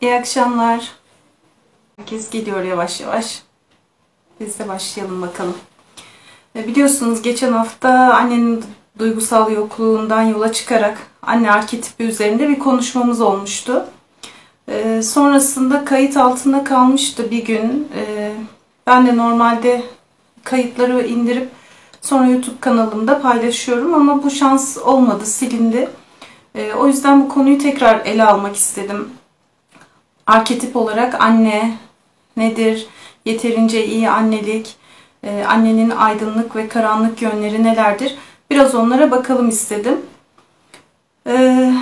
İyi akşamlar. Herkes geliyor yavaş yavaş. Biz de başlayalım bakalım. Biliyorsunuz geçen hafta annenin duygusal yokluğundan yola çıkarak anne arketipi üzerinde bir konuşmamız olmuştu. E, sonrasında kayıt altında kalmıştı bir gün. E, ben de normalde kayıtları indirip sonra YouTube kanalımda paylaşıyorum ama bu şans olmadı, silindi. E, o yüzden bu konuyu tekrar ele almak istedim. Arketip olarak anne nedir? Yeterince iyi annelik, e, annenin aydınlık ve karanlık yönleri nelerdir? Biraz onlara bakalım istedim. E,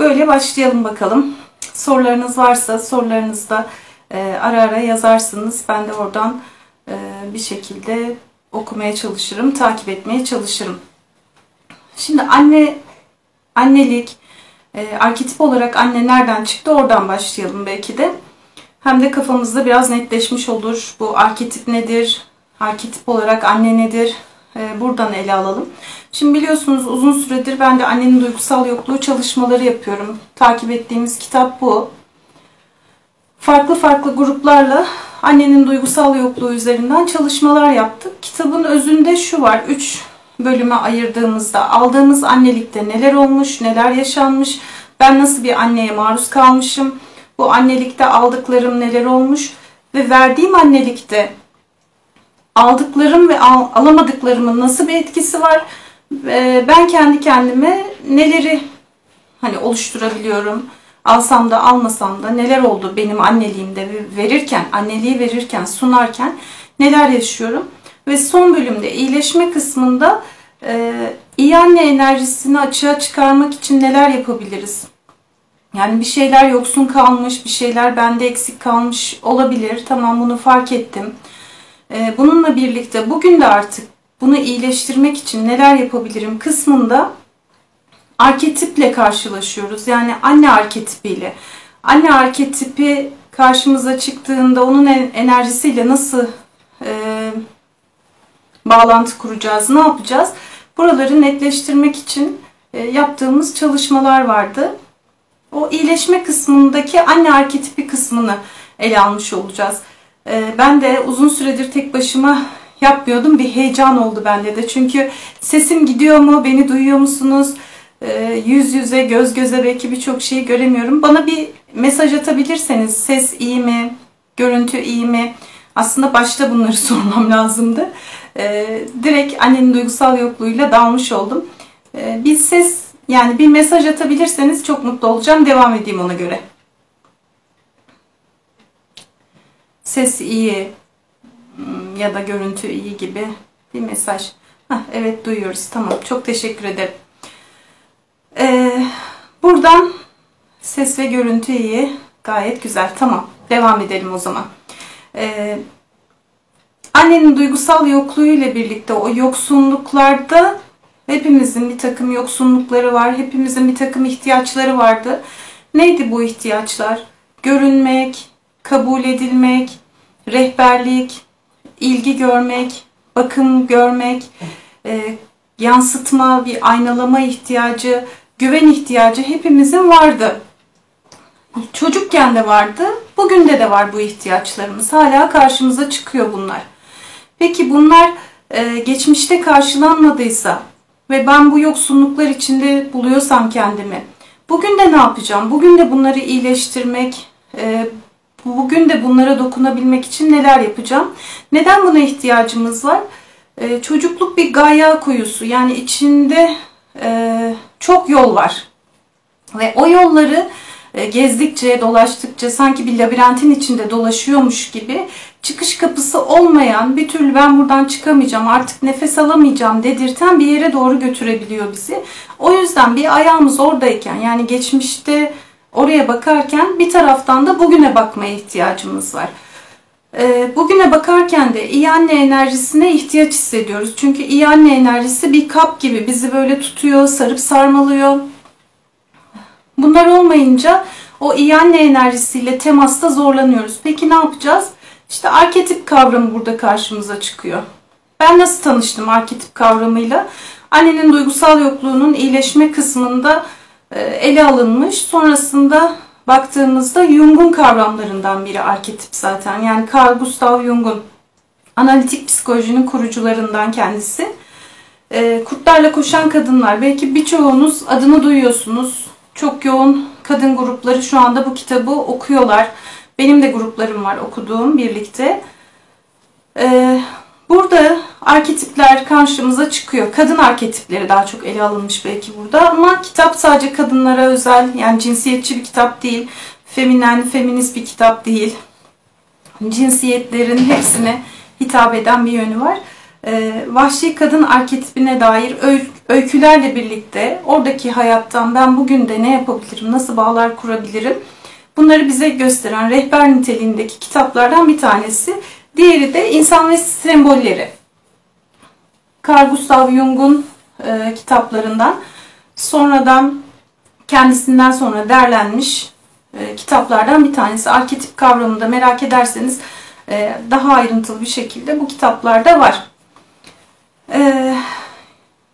böyle başlayalım bakalım. Sorularınız varsa sorularınızı da e, ara ara yazarsınız. Ben de oradan e, bir şekilde okumaya çalışırım, takip etmeye çalışırım. Şimdi anne, annelik, e, arketip olarak anne nereden çıktı oradan başlayalım belki de. Hem de kafamızda biraz netleşmiş olur. Bu arketip nedir? Arketip olarak anne nedir? E, buradan ele alalım. Şimdi biliyorsunuz uzun süredir ben de annenin duygusal yokluğu çalışmaları yapıyorum. Takip ettiğimiz kitap bu. Farklı farklı gruplarla annenin duygusal yokluğu üzerinden çalışmalar yaptık. Kitabın özünde şu var. 3 bölüme ayırdığımızda aldığımız annelikte neler olmuş, neler yaşanmış, ben nasıl bir anneye maruz kalmışım, bu annelikte aldıklarım neler olmuş ve verdiğim annelikte aldıklarım ve al, alamadıklarımın nasıl bir etkisi var, ben kendi kendime neleri hani oluşturabiliyorum, alsam da almasam da neler oldu benim anneliğimde verirken, anneliği verirken, sunarken neler yaşıyorum. Ve son bölümde iyileşme kısmında e, iyi anne enerjisini açığa çıkarmak için neler yapabiliriz? Yani bir şeyler yoksun kalmış, bir şeyler bende eksik kalmış olabilir. Tamam bunu fark ettim. E, bununla birlikte bugün de artık bunu iyileştirmek için neler yapabilirim kısmında arketiple karşılaşıyoruz. Yani anne arketipiyle. Anne arketipi karşımıza çıktığında onun enerjisiyle nasıl e, bağlantı kuracağız, ne yapacağız? Buraları netleştirmek için e, yaptığımız çalışmalar vardı. O iyileşme kısmındaki anne arketipi kısmını ele almış olacağız. E, ben de uzun süredir tek başıma yapmıyordum. Bir heyecan oldu bende de. Çünkü sesim gidiyor mu, beni duyuyor musunuz? E, yüz yüze, göz göze belki birçok şeyi göremiyorum. Bana bir mesaj atabilirseniz ses iyi mi, görüntü iyi mi? Aslında başta bunları sormam lazımdı. Ee, direkt annenin duygusal yokluğuyla dalmış oldum. Ee, bir ses yani bir mesaj atabilirseniz çok mutlu olacağım. Devam edeyim ona göre. Ses iyi hmm, ya da görüntü iyi gibi bir mesaj. Heh, evet duyuyoruz. Tamam. Çok teşekkür ederim. Ee, buradan ses ve görüntü iyi. Gayet güzel. Tamam. Devam edelim o zaman. Ee, annenin duygusal yokluğu ile birlikte o yoksunluklarda hepimizin bir takım yoksunlukları var. Hepimizin bir takım ihtiyaçları vardı. Neydi bu ihtiyaçlar? Görünmek, kabul edilmek, rehberlik, ilgi görmek, bakım görmek, e, yansıtma, bir aynalama ihtiyacı, güven ihtiyacı hepimizin vardı. Çocukken de vardı, bugün de de var bu ihtiyaçlarımız. Hala karşımıza çıkıyor bunlar. Peki bunlar e, geçmişte karşılanmadıysa ve ben bu yoksunluklar içinde buluyorsam kendimi, bugün de ne yapacağım? Bugün de bunları iyileştirmek, e, bugün de bunlara dokunabilmek için neler yapacağım? Neden buna ihtiyacımız var? E, çocukluk bir gaya kuyusu. Yani içinde çok yol var. Ve o yolları e, gezdikçe, dolaştıkça sanki bir labirentin içinde dolaşıyormuş gibi çıkış kapısı olmayan, bir türlü ben buradan çıkamayacağım, artık nefes alamayacağım dedirten bir yere doğru götürebiliyor bizi. O yüzden bir ayağımız oradayken yani geçmişte oraya bakarken bir taraftan da bugüne bakmaya ihtiyacımız var. E, bugüne bakarken de iyi anne enerjisine ihtiyaç hissediyoruz. Çünkü iyi anne enerjisi bir kap gibi bizi böyle tutuyor, sarıp sarmalıyor. Bunlar olmayınca o iyi anne enerjisiyle temasta zorlanıyoruz. Peki ne yapacağız? İşte arketip kavramı burada karşımıza çıkıyor. Ben nasıl tanıştım arketip kavramıyla? annenin duygusal yokluğunun iyileşme kısmında e, ele alınmış. Sonrasında baktığımızda Jung'un kavramlarından biri arketip zaten. Yani Carl Gustav Jung'un analitik psikolojinin kurucularından kendisi. E, Kurtlarla Koşan Kadınlar. Belki birçoğunuz adını duyuyorsunuz. Çok yoğun kadın grupları şu anda bu kitabı okuyorlar. Benim de gruplarım var okuduğum birlikte. Burada arketipler karşımıza çıkıyor. Kadın arketipleri daha çok ele alınmış belki burada ama kitap sadece kadınlara özel yani cinsiyetçi bir kitap değil. Feminen, feminist bir kitap değil. Cinsiyetlerin hepsine hitap eden bir yönü var. Ee, vahşi kadın arketipine dair öykülerle birlikte oradaki hayattan ben bugün de ne yapabilirim, nasıl bağlar kurabilirim bunları bize gösteren rehber niteliğindeki kitaplardan bir tanesi. Diğeri de İnsan ve Sembolleri. Carl Gustav Jung'un e, kitaplarından sonradan kendisinden sonra derlenmiş e, kitaplardan bir tanesi. Arketip kavramını da merak ederseniz e, daha ayrıntılı bir şekilde bu kitaplarda var. E,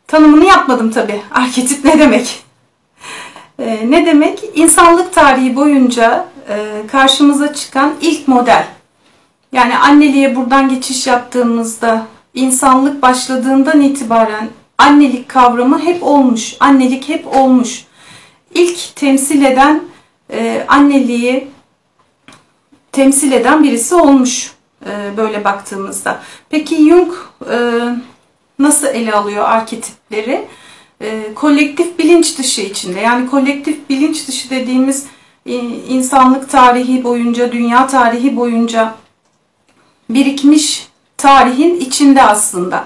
tanımını yapmadım tabi. Arketip ne demek? E, ne demek? İnsanlık tarihi boyunca e, karşımıza çıkan ilk model. Yani anneliğe buradan geçiş yaptığımızda insanlık başladığından itibaren annelik kavramı hep olmuş. Annelik hep olmuş. İlk temsil eden e, anneliği temsil eden birisi olmuş e, böyle baktığımızda. Peki Jung e, nasıl ele alıyor arketipleri? E, kolektif bilinç dışı içinde. Yani kolektif bilinç dışı dediğimiz e, insanlık tarihi boyunca, dünya tarihi boyunca birikmiş tarihin içinde aslında.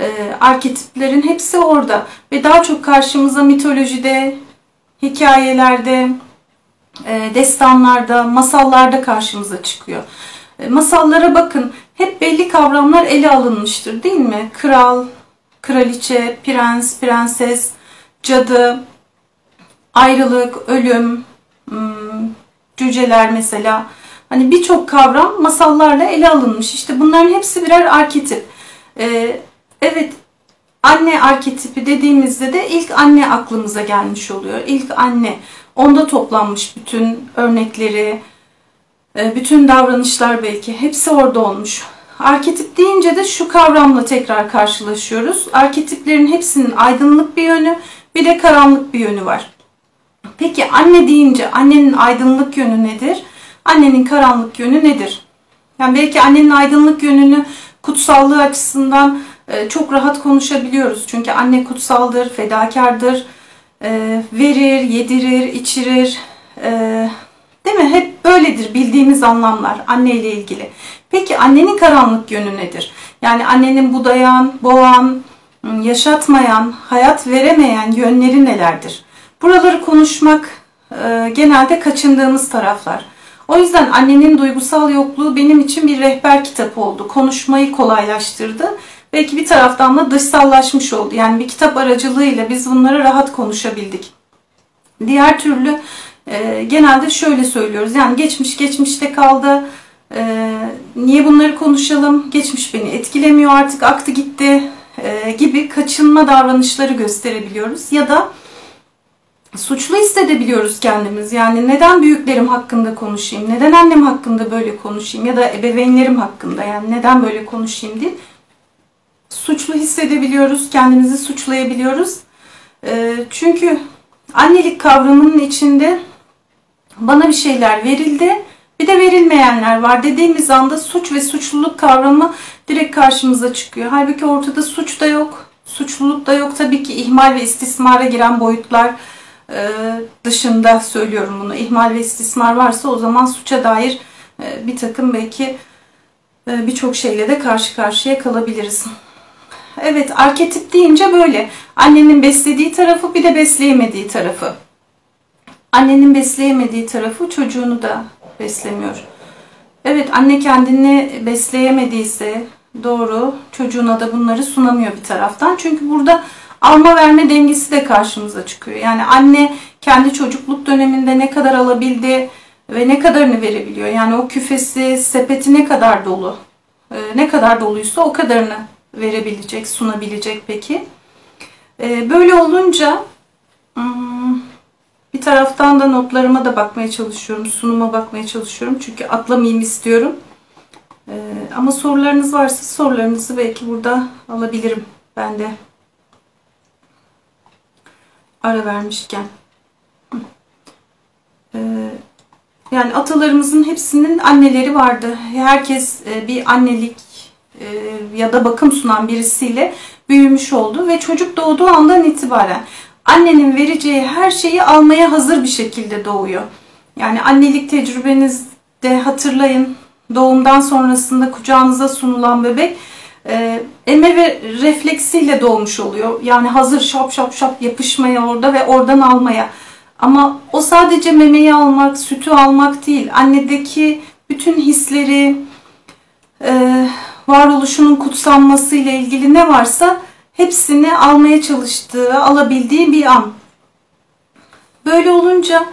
E, arketiplerin hepsi orada ve daha çok karşımıza mitolojide, hikayelerde, e, destanlarda, masallarda karşımıza çıkıyor. E, masallara bakın hep belli kavramlar ele alınmıştır değil mi? Kral, kraliçe, prens, prenses, cadı, ayrılık, ölüm, hmm, cüceler mesela. Hani birçok kavram masallarla ele alınmış. İşte bunların hepsi birer arketip. Ee, evet anne arketipi dediğimizde de ilk anne aklımıza gelmiş oluyor. İlk anne. Onda toplanmış bütün örnekleri, e, bütün davranışlar belki. Hepsi orada olmuş. Arketip deyince de şu kavramla tekrar karşılaşıyoruz. Arketiplerin hepsinin aydınlık bir yönü, bir de karanlık bir yönü var. Peki anne deyince annenin aydınlık yönü nedir? Annenin karanlık yönü nedir? Yani belki annenin aydınlık yönünü kutsallığı açısından e, çok rahat konuşabiliyoruz. Çünkü anne kutsaldır, fedakardır, e, verir, yedirir, içirir. E, değil mi? Hep böyledir bildiğimiz anlamlar anne ile ilgili. Peki annenin karanlık yönü nedir? Yani annenin budayan, boğan, yaşatmayan, hayat veremeyen yönleri nelerdir? Buraları konuşmak genelde kaçındığımız taraflar. O yüzden annenin duygusal yokluğu benim için bir rehber kitabı oldu. Konuşmayı kolaylaştırdı. Belki bir taraftan da dışsallaşmış oldu. Yani bir kitap aracılığıyla biz bunları rahat konuşabildik. Diğer türlü e, genelde şöyle söylüyoruz. Yani geçmiş geçmişte kaldı. E, niye bunları konuşalım? Geçmiş beni etkilemiyor artık aktı gitti e, gibi kaçınma davranışları gösterebiliyoruz. Ya da suçlu hissedebiliyoruz kendimiz. Yani neden büyüklerim hakkında konuşayım, neden annem hakkında böyle konuşayım ya da ebeveynlerim hakkında yani neden böyle konuşayım diye suçlu hissedebiliyoruz, kendimizi suçlayabiliyoruz. Ee, çünkü annelik kavramının içinde bana bir şeyler verildi, bir de verilmeyenler var dediğimiz anda suç ve suçluluk kavramı direkt karşımıza çıkıyor. Halbuki ortada suç da yok, suçluluk da yok. Tabii ki ihmal ve istismara giren boyutlar dışında söylüyorum bunu. İhmal ve istismar varsa o zaman suça dair e, bir takım belki e, birçok şeyle de karşı karşıya kalabiliriz. Evet arketip deyince böyle. Annenin beslediği tarafı bir de besleyemediği tarafı. Annenin besleyemediği tarafı çocuğunu da beslemiyor. Evet anne kendini besleyemediyse doğru çocuğuna da bunları sunamıyor bir taraftan. Çünkü burada alma verme dengesi de karşımıza çıkıyor. Yani anne kendi çocukluk döneminde ne kadar alabildi ve ne kadarını verebiliyor. Yani o küfesi, sepeti ne kadar dolu, e, ne kadar doluysa o kadarını verebilecek, sunabilecek peki. E, böyle olunca hmm, bir taraftan da notlarıma da bakmaya çalışıyorum. Sunuma bakmaya çalışıyorum. Çünkü atlamayayım istiyorum. E, ama sorularınız varsa sorularınızı belki burada alabilirim ben de. Ara vermişken. E, yani atalarımızın hepsinin anneleri vardı. Herkes e, bir annelik e, ya da bakım sunan birisiyle büyümüş oldu ve çocuk doğduğu andan itibaren annenin vereceği her şeyi almaya hazır bir şekilde doğuyor. Yani annelik tecrübenizde hatırlayın doğumdan sonrasında kucağınıza sunulan bebek e, eme ve refleksiyle doğmuş oluyor. Yani hazır şap şap şap yapışmaya orada ve oradan almaya. Ama o sadece memeyi almak, sütü almak değil. Annedeki bütün hisleri, e, varoluşunun kutsanması ile ilgili ne varsa hepsini almaya çalıştığı, alabildiği bir an. Böyle olunca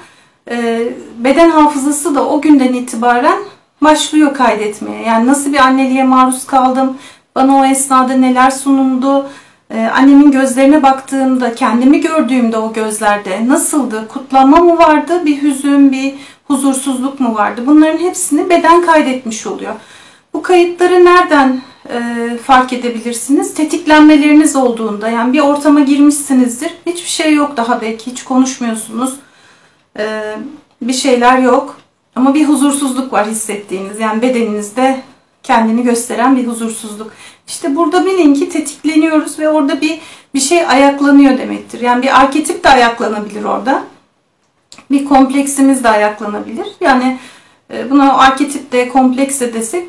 e, beden hafızası da o günden itibaren başlıyor kaydetmeye. Yani nasıl bir anneliğe maruz kaldım, bana o esnada neler sunuldu, ee, annemin gözlerine baktığımda, kendimi gördüğümde o gözlerde nasıldı? Kutlanma mı vardı? Bir hüzün, bir huzursuzluk mu vardı? Bunların hepsini beden kaydetmiş oluyor. Bu kayıtları nereden e, fark edebilirsiniz? Tetiklenmeleriniz olduğunda, yani bir ortama girmişsinizdir. Hiçbir şey yok daha belki, hiç konuşmuyorsunuz. E, bir şeyler yok. Ama bir huzursuzluk var hissettiğiniz. Yani bedeninizde kendini gösteren bir huzursuzluk. İşte burada bilin ki tetikleniyoruz ve orada bir bir şey ayaklanıyor demektir. Yani bir arketip de ayaklanabilir orada. Bir kompleksimiz de ayaklanabilir. Yani e, buna arketip de kompleks de desek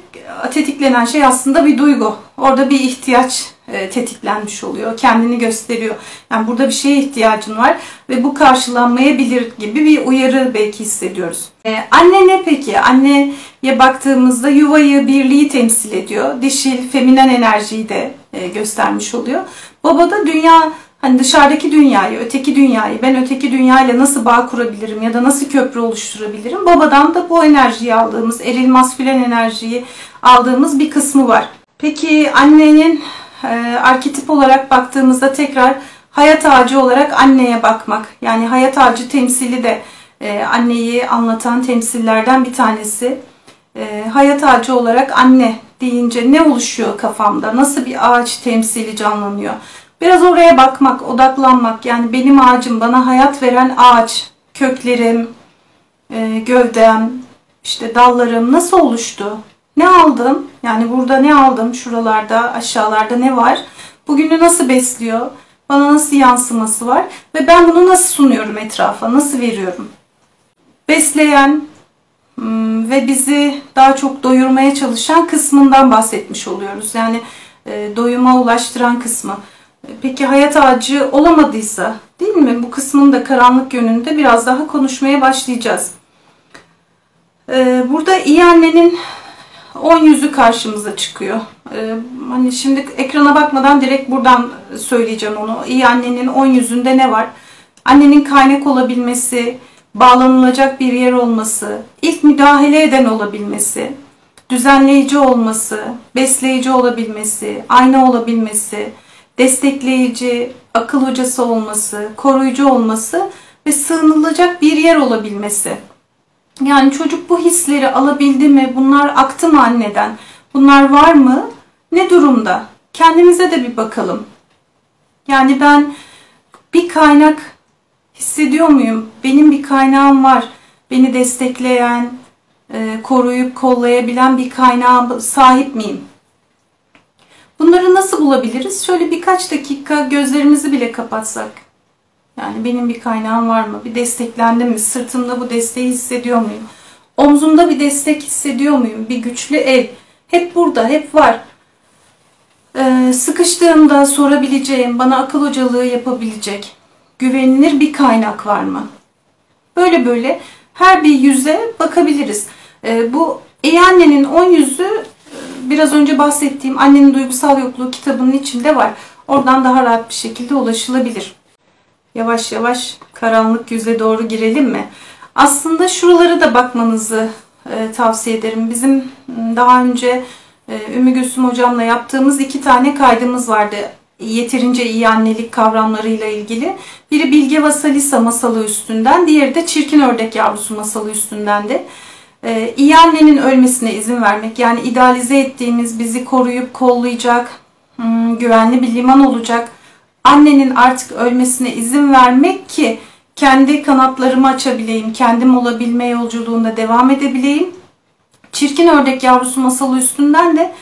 tetiklenen şey aslında bir duygu. Orada bir ihtiyaç e, tetiklenmiş oluyor. Kendini gösteriyor. Yani burada bir şeye ihtiyacın var ve bu karşılanmayabilir gibi bir uyarı belki hissediyoruz. Ee, anne ne peki? Anneye baktığımızda yuvayı, birliği temsil ediyor. Dişil, feminen enerjiyi de e, göstermiş oluyor. Baba da dünya hani dışarıdaki dünyayı, öteki dünyayı, ben öteki dünyayla nasıl bağ kurabilirim ya da nasıl köprü oluşturabilirim? Babadan da bu enerjiyi aldığımız, eril maskülen enerjiyi aldığımız bir kısmı var. Peki annenin e, arketip olarak baktığımızda tekrar hayat ağacı olarak anneye bakmak. Yani hayat ağacı temsili de e, anneyi anlatan temsillerden bir tanesi. E, hayat ağacı olarak anne deyince ne oluşuyor kafamda? Nasıl bir ağaç temsili canlanıyor? Biraz oraya bakmak, odaklanmak. Yani benim ağacım, bana hayat veren ağaç, köklerim, e, gövdem, işte dallarım nasıl oluştu? Ne aldım? Yani burada ne aldım? Şuralarda, aşağılarda ne var? Bugünü nasıl besliyor? Bana nasıl yansıması var? Ve ben bunu nasıl sunuyorum etrafa? Nasıl veriyorum? Besleyen hmm, ve bizi daha çok doyurmaya çalışan kısmından bahsetmiş oluyoruz. Yani e, doyuma ulaştıran kısmı. Peki hayat ağacı olamadıysa değil mi? Bu kısmın da karanlık yönünde biraz daha konuşmaya başlayacağız. E, burada iyi annenin 10 yüzü karşımıza çıkıyor. Ee, hani şimdi ekrana bakmadan direkt buradan söyleyeceğim onu. İyi annenin 10 yüzünde ne var? Annenin kaynak olabilmesi, bağlanılacak bir yer olması, ilk müdahale eden olabilmesi, düzenleyici olması, besleyici olabilmesi, ayna olabilmesi, destekleyici, akıl hocası olması, koruyucu olması ve sığınılacak bir yer olabilmesi. Yani çocuk bu hisleri alabildi mi? Bunlar aktı mı anneden? Bunlar var mı? Ne durumda? Kendimize de bir bakalım. Yani ben bir kaynak hissediyor muyum? Benim bir kaynağım var. Beni destekleyen, e, koruyup kollayabilen bir kaynağa sahip miyim? Bunları nasıl bulabiliriz? Şöyle birkaç dakika gözlerimizi bile kapatsak yani benim bir kaynağım var mı? Bir desteklendim mi? Sırtımda bu desteği hissediyor muyum? Omzumda bir destek hissediyor muyum? Bir güçlü el. Hep burada, hep var. Ee, sıkıştığımda sorabileceğim, bana akıl hocalığı yapabilecek, güvenilir bir kaynak var mı? Böyle böyle her bir yüze bakabiliriz. Ee, bu Ey Annenin 10 yüzü e, biraz önce bahsettiğim Annenin Duygusal Yokluğu kitabının içinde var. Oradan daha rahat bir şekilde ulaşılabilir yavaş yavaş karanlık yüze doğru girelim mi? Aslında şuraları da bakmanızı e, tavsiye ederim. Bizim daha önce e, Ümmü Gülsüm hocamla yaptığımız iki tane kaydımız vardı. yeterince iyi annelik kavramlarıyla ilgili. Biri Bilge Vasalisa masalı üstünden, diğeri de Çirkin Ördek Yavrusu masalı üstünden de. Ee, iyi annenin ölmesine izin vermek, yani idealize ettiğimiz, bizi koruyup kollayacak, güvenli bir liman olacak annenin artık ölmesine izin vermek ki kendi kanatlarımı açabileyim, kendim olabilme yolculuğunda devam edebileyim. Çirkin Ördek Yavrusu masalı üstünden de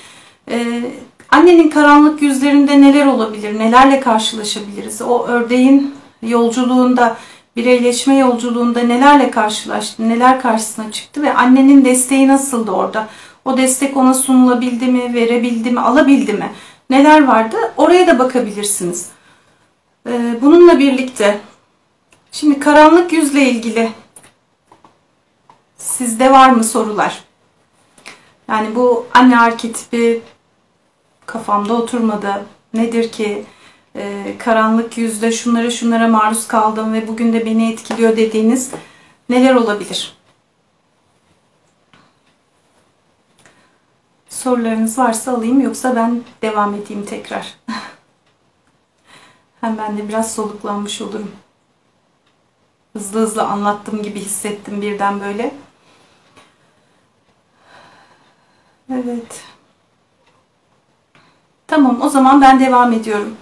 e, annenin karanlık yüzlerinde neler olabilir, nelerle karşılaşabiliriz? O ördeğin yolculuğunda, bireyleşme yolculuğunda nelerle karşılaştı, neler karşısına çıktı ve annenin desteği nasıldı orada? O destek ona sunulabildi mi, verebildi mi, alabildi mi? Neler vardı? Oraya da bakabilirsiniz. Ee, bununla birlikte şimdi karanlık yüzle ilgili sizde var mı sorular? Yani bu anne arketipi kafamda oturmadı. Nedir ki e, karanlık yüzde şunlara şunlara maruz kaldım ve bugün de beni etkiliyor dediğiniz neler olabilir? Sorularınız varsa alayım yoksa ben devam edeyim tekrar. Hem ben de biraz soluklanmış olurum. Hızlı hızlı anlattığım gibi hissettim birden böyle. Evet. Tamam o zaman ben devam ediyorum.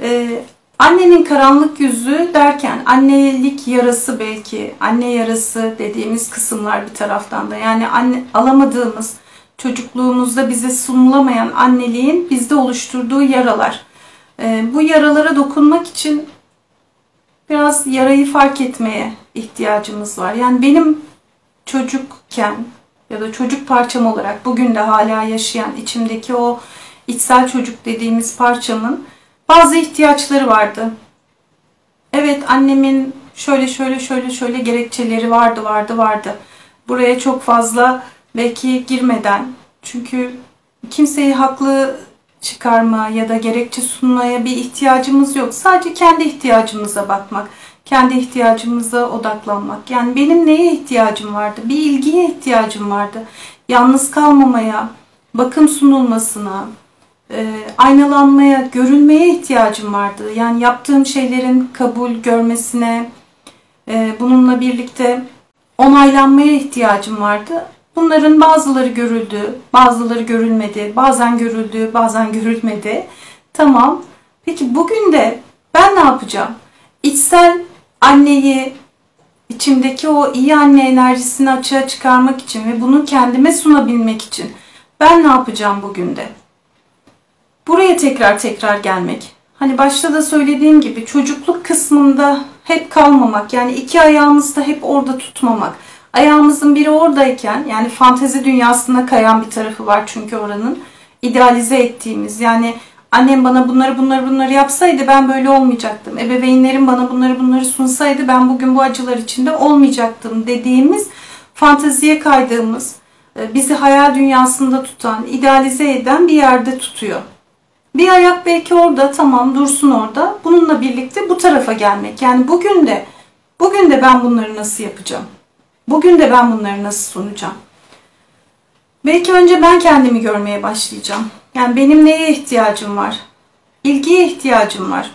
Ee, annenin karanlık yüzü derken annelik yarası belki anne yarası dediğimiz kısımlar bir taraftan da yani anne alamadığımız çocukluğumuzda bize sunulamayan anneliğin bizde oluşturduğu yaralar. Ee, bu yaralara dokunmak için biraz yarayı fark etmeye ihtiyacımız var. Yani benim çocukken ya da çocuk parçam olarak bugün de hala yaşayan içimdeki o içsel çocuk dediğimiz parçamın bazı ihtiyaçları vardı. Evet annemin şöyle şöyle şöyle şöyle gerekçeleri vardı vardı vardı. Buraya çok fazla belki girmeden çünkü kimseyi haklı çıkarma ya da gerekçe sunmaya bir ihtiyacımız yok. Sadece kendi ihtiyacımıza bakmak, kendi ihtiyacımıza odaklanmak. Yani benim neye ihtiyacım vardı? Bir ilgiye ihtiyacım vardı. Yalnız kalmamaya, bakım sunulmasına, e, aynalanmaya, görülmeye ihtiyacım vardı. Yani yaptığım şeylerin kabul görmesine, e, bununla birlikte onaylanmaya ihtiyacım vardı. Bunların bazıları görüldü, bazıları görülmedi, bazen görüldü, bazen görülmedi. Tamam. Peki bugün de ben ne yapacağım? İçsel anneyi, içimdeki o iyi anne enerjisini açığa çıkarmak için ve bunu kendime sunabilmek için ben ne yapacağım bugün de? Buraya tekrar tekrar gelmek. Hani başta da söylediğim gibi çocukluk kısmında hep kalmamak. Yani iki ayağımızda hep orada tutmamak Ayağımızın biri oradayken yani fantezi dünyasına kayan bir tarafı var çünkü oranın. idealize ettiğimiz yani annem bana bunları bunları bunları yapsaydı ben böyle olmayacaktım. Ebeveynlerim bana bunları bunları sunsaydı ben bugün bu acılar içinde olmayacaktım dediğimiz fanteziye kaydığımız e, bizi hayal dünyasında tutan, idealize eden bir yerde tutuyor. Bir ayak belki orada tamam dursun orada. Bununla birlikte bu tarafa gelmek. Yani bugün de bugün de ben bunları nasıl yapacağım? Bugün de ben bunları nasıl sunacağım? Belki önce ben kendimi görmeye başlayacağım. Yani benim neye ihtiyacım var? İlgiye ihtiyacım var.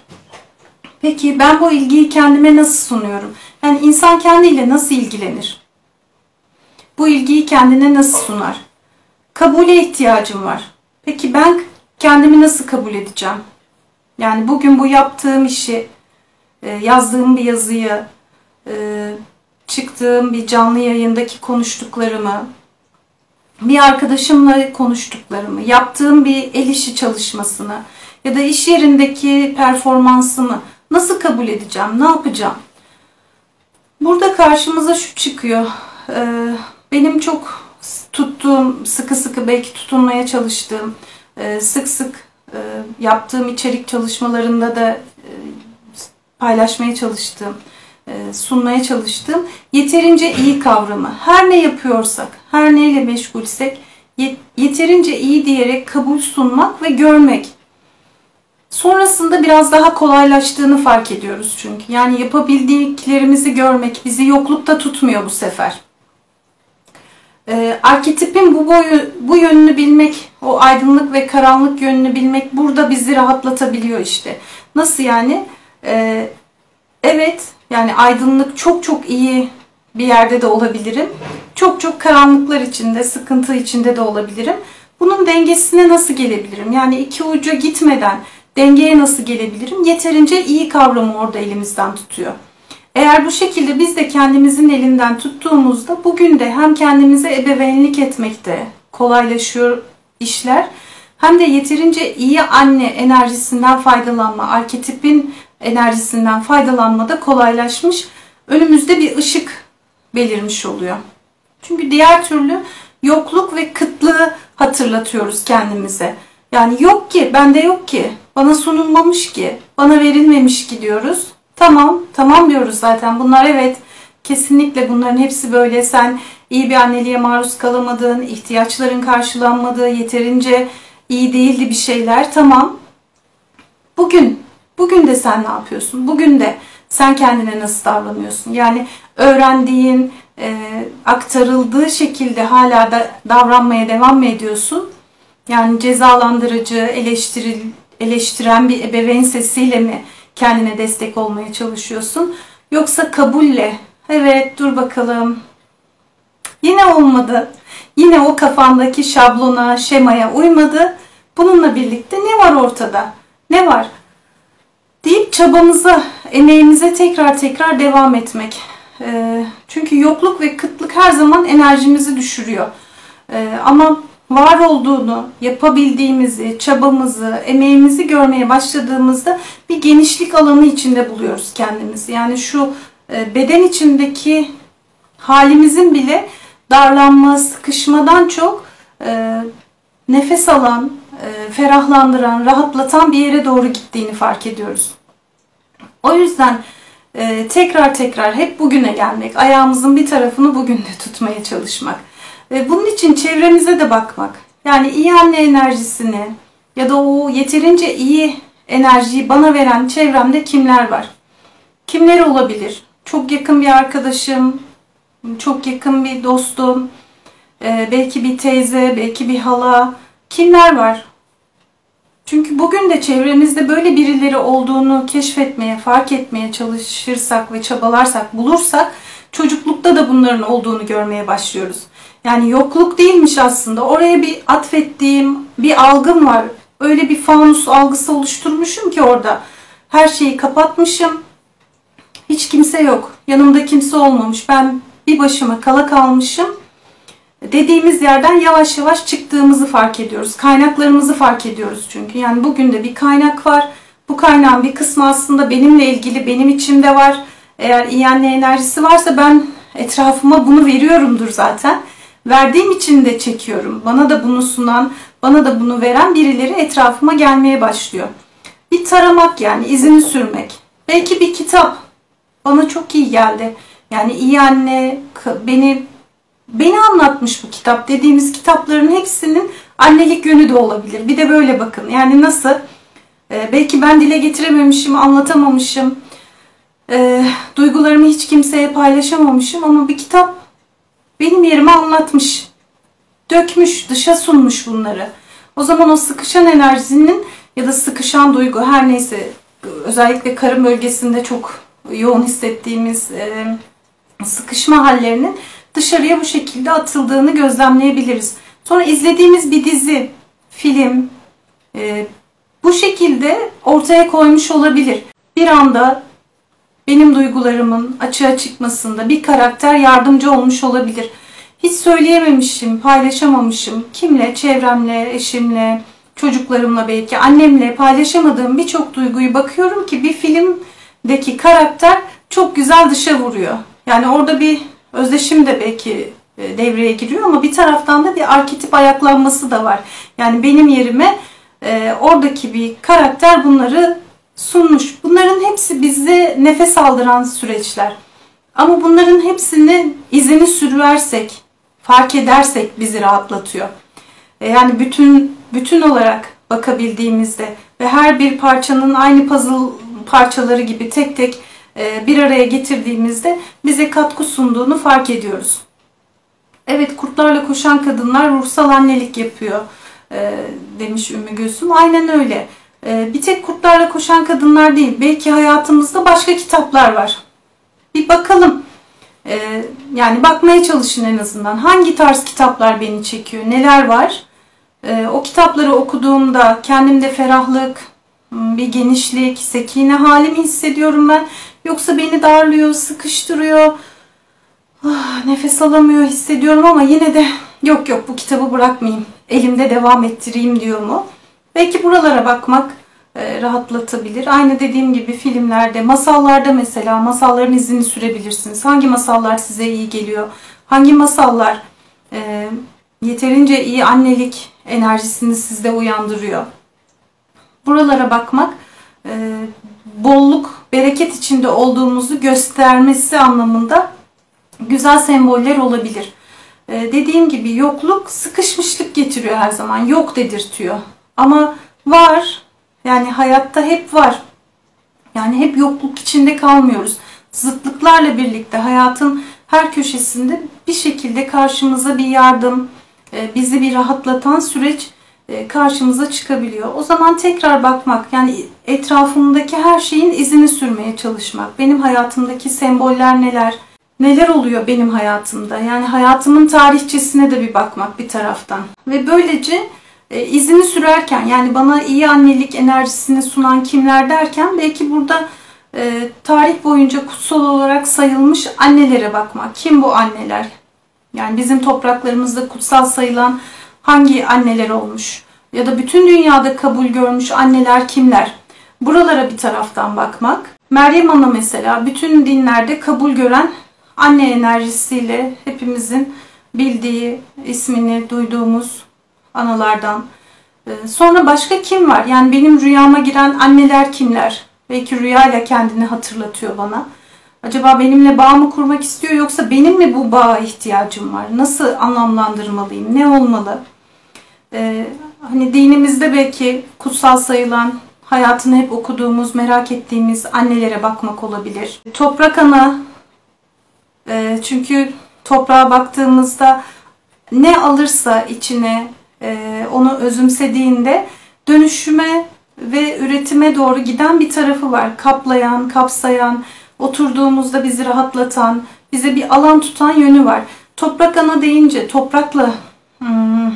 Peki ben bu ilgiyi kendime nasıl sunuyorum? Yani insan kendiyle nasıl ilgilenir? Bu ilgiyi kendine nasıl sunar? Kabule ihtiyacım var. Peki ben kendimi nasıl kabul edeceğim? Yani bugün bu yaptığım işi, e, yazdığım bir yazıyı, e, çıktığım bir canlı yayındaki konuştuklarımı, bir arkadaşımla konuştuklarımı, yaptığım bir el işi çalışmasını ya da iş yerindeki performansımı nasıl kabul edeceğim, ne yapacağım? Burada karşımıza şu çıkıyor. Ee, benim çok tuttuğum, sıkı sıkı belki tutunmaya çalıştığım, e, sık sık e, yaptığım içerik çalışmalarında da e, paylaşmaya çalıştığım sunmaya çalıştığım yeterince iyi kavramı. Her ne yapıyorsak, her neyle meşgulsek yeterince iyi diyerek kabul sunmak ve görmek. Sonrasında biraz daha kolaylaştığını fark ediyoruz çünkü. Yani yapabildiklerimizi görmek bizi yoklukta tutmuyor bu sefer. e, arketipin bu boyu bu yönünü bilmek, o aydınlık ve karanlık yönünü bilmek burada bizi rahatlatabiliyor işte. Nasıl yani? E, evet, yani aydınlık çok çok iyi bir yerde de olabilirim. Çok çok karanlıklar içinde, sıkıntı içinde de olabilirim. Bunun dengesine nasıl gelebilirim? Yani iki uca gitmeden dengeye nasıl gelebilirim? Yeterince iyi kavramı orada elimizden tutuyor. Eğer bu şekilde biz de kendimizin elinden tuttuğumuzda bugün de hem kendimize ebeveynlik etmekte kolaylaşıyor işler hem de yeterince iyi anne enerjisinden faydalanma, arketipin enerjisinden faydalanma da kolaylaşmış. Önümüzde bir ışık belirmiş oluyor. Çünkü diğer türlü yokluk ve kıtlığı hatırlatıyoruz kendimize. Yani yok ki, bende yok ki, bana sunulmamış ki, bana verilmemiş ki diyoruz. Tamam, tamam diyoruz zaten. Bunlar evet, kesinlikle bunların hepsi böyle. Sen iyi bir anneliğe maruz kalamadın, ihtiyaçların karşılanmadı, yeterince iyi değildi bir şeyler. Tamam. Bugün, bugün de sen ne yapıyorsun? Bugün de sen kendine nasıl davranıyorsun? Yani öğrendiğin, e, aktarıldığı şekilde hala da davranmaya devam mı ediyorsun? Yani cezalandırıcı, eleştiril, eleştiren bir ebeveyn sesiyle mi kendine destek olmaya çalışıyorsun? Yoksa kabulle, evet dur bakalım, yine olmadı, yine o kafandaki şablona, şemaya uymadı. Bununla birlikte ne var ortada? Ne var? Çabamıza, emeğimize tekrar tekrar devam etmek. Ee, çünkü yokluk ve kıtlık her zaman enerjimizi düşürüyor. Ee, ama var olduğunu, yapabildiğimizi, çabamızı, emeğimizi görmeye başladığımızda bir genişlik alanı içinde buluyoruz kendimizi. Yani şu e, beden içindeki halimizin bile darlanma, sıkışmadan çok e, nefes alan, e, ferahlandıran, rahatlatan bir yere doğru gittiğini fark ediyoruz. O yüzden e, tekrar tekrar hep bugüne gelmek, ayağımızın bir tarafını bugün de tutmaya çalışmak. Ve bunun için çevremize de bakmak. Yani iyi anne enerjisini ya da o yeterince iyi enerjiyi bana veren çevremde kimler var? Kimler olabilir? Çok yakın bir arkadaşım, çok yakın bir dostum, e, belki bir teyze, belki bir hala. Kimler var? Çünkü bugün de çevremizde böyle birileri olduğunu keşfetmeye, fark etmeye çalışırsak ve çabalarsak, bulursak çocuklukta da bunların olduğunu görmeye başlıyoruz. Yani yokluk değilmiş aslında. Oraya bir atfettiğim bir algım var. Öyle bir fanus algısı oluşturmuşum ki orada. Her şeyi kapatmışım. Hiç kimse yok. Yanımda kimse olmamış. Ben bir başıma kala kalmışım dediğimiz yerden yavaş yavaş çıktığımızı fark ediyoruz. Kaynaklarımızı fark ediyoruz çünkü. Yani bugün de bir kaynak var. Bu kaynağın bir kısmı aslında benimle ilgili, benim içimde var. Eğer iyi anne enerjisi varsa ben etrafıma bunu veriyorumdur zaten. Verdiğim için de çekiyorum. Bana da bunu sunan, bana da bunu veren birileri etrafıma gelmeye başlıyor. Bir taramak yani izini sürmek. Belki bir kitap bana çok iyi geldi. Yani iyi anne beni beni anlatmış bu kitap dediğimiz kitapların hepsinin annelik yönü de olabilir. Bir de böyle bakın. Yani nasıl? Ee, belki ben dile getirememişim, anlatamamışım. Ee, duygularımı hiç kimseye paylaşamamışım ama bir kitap benim yerime anlatmış. Dökmüş, dışa sunmuş bunları. O zaman o sıkışan enerjinin ya da sıkışan duygu her neyse özellikle karın bölgesinde çok yoğun hissettiğimiz e, sıkışma hallerinin dışarıya bu şekilde atıldığını gözlemleyebiliriz. Sonra izlediğimiz bir dizi, film e, bu şekilde ortaya koymuş olabilir. Bir anda benim duygularımın açığa çıkmasında bir karakter yardımcı olmuş olabilir. Hiç söyleyememişim, paylaşamamışım. Kimle? Çevremle, eşimle, çocuklarımla belki, annemle paylaşamadığım birçok duyguyu bakıyorum ki bir filmdeki karakter çok güzel dışa vuruyor. Yani orada bir özdeşim de belki e, devreye giriyor ama bir taraftan da bir arketip ayaklanması da var. Yani benim yerime e, oradaki bir karakter bunları sunmuş. Bunların hepsi bize nefes aldıran süreçler. Ama bunların hepsini izini sürüversek, fark edersek bizi rahatlatıyor. E, yani bütün bütün olarak bakabildiğimizde ve her bir parçanın aynı puzzle parçaları gibi tek tek bir araya getirdiğimizde bize katkı sunduğunu fark ediyoruz. Evet kurtlarla koşan kadınlar ruhsal annelik yapıyor e, demiş Ümmü Gülsüm. Aynen öyle. E, bir tek kurtlarla koşan kadınlar değil. Belki hayatımızda başka kitaplar var. Bir bakalım. E, yani bakmaya çalışın en azından. Hangi tarz kitaplar beni çekiyor? Neler var? E, o kitapları okuduğumda kendimde ferahlık, bir genişlik, sekine halimi hissediyorum ben. Yoksa beni darlıyor, sıkıştırıyor. Ah, nefes alamıyor hissediyorum ama yine de yok yok bu kitabı bırakmayayım. Elimde devam ettireyim diyor mu? Belki buralara bakmak e, rahatlatabilir. Aynı dediğim gibi filmlerde, masallarda mesela masalların izini sürebilirsiniz. Hangi masallar size iyi geliyor? Hangi masallar e, yeterince iyi annelik enerjisini sizde uyandırıyor? Buralara bakmak e, bolluk, bereket içinde olduğumuzu göstermesi anlamında güzel semboller olabilir. Ee, dediğim gibi yokluk sıkışmışlık getiriyor her zaman. Yok dedirtiyor. Ama var. Yani hayatta hep var. Yani hep yokluk içinde kalmıyoruz. Zıtlıklarla birlikte hayatın her köşesinde bir şekilde karşımıza bir yardım, e, bizi bir rahatlatan süreç karşımıza çıkabiliyor. O zaman tekrar bakmak, yani etrafımdaki her şeyin izini sürmeye çalışmak. Benim hayatımdaki semboller neler, neler oluyor benim hayatımda? Yani hayatımın tarihçesine de bir bakmak bir taraftan. Ve böylece e, izini sürerken yani bana iyi annelik enerjisini sunan kimler derken belki burada e, tarih boyunca kutsal olarak sayılmış annelere bakmak. Kim bu anneler? Yani bizim topraklarımızda kutsal sayılan hangi anneler olmuş? Ya da bütün dünyada kabul görmüş anneler kimler? Buralara bir taraftan bakmak. Meryem Ana mesela bütün dinlerde kabul gören anne enerjisiyle hepimizin bildiği, ismini duyduğumuz analardan. Ee, sonra başka kim var? Yani benim rüyama giren anneler kimler? Belki rüyayla kendini hatırlatıyor bana. Acaba benimle bağ mı kurmak istiyor yoksa benim mi bu bağa ihtiyacım var? Nasıl anlamlandırmalıyım? Ne olmalı? Ee, hani dinimizde belki kutsal sayılan, hayatını hep okuduğumuz, merak ettiğimiz annelere bakmak olabilir. Toprak ana e, çünkü toprağa baktığımızda ne alırsa içine e, onu özümsediğinde dönüşüme ve üretime doğru giden bir tarafı var. Kaplayan, kapsayan, oturduğumuzda bizi rahatlatan, bize bir alan tutan yönü var. Toprak ana deyince, toprakla hmm,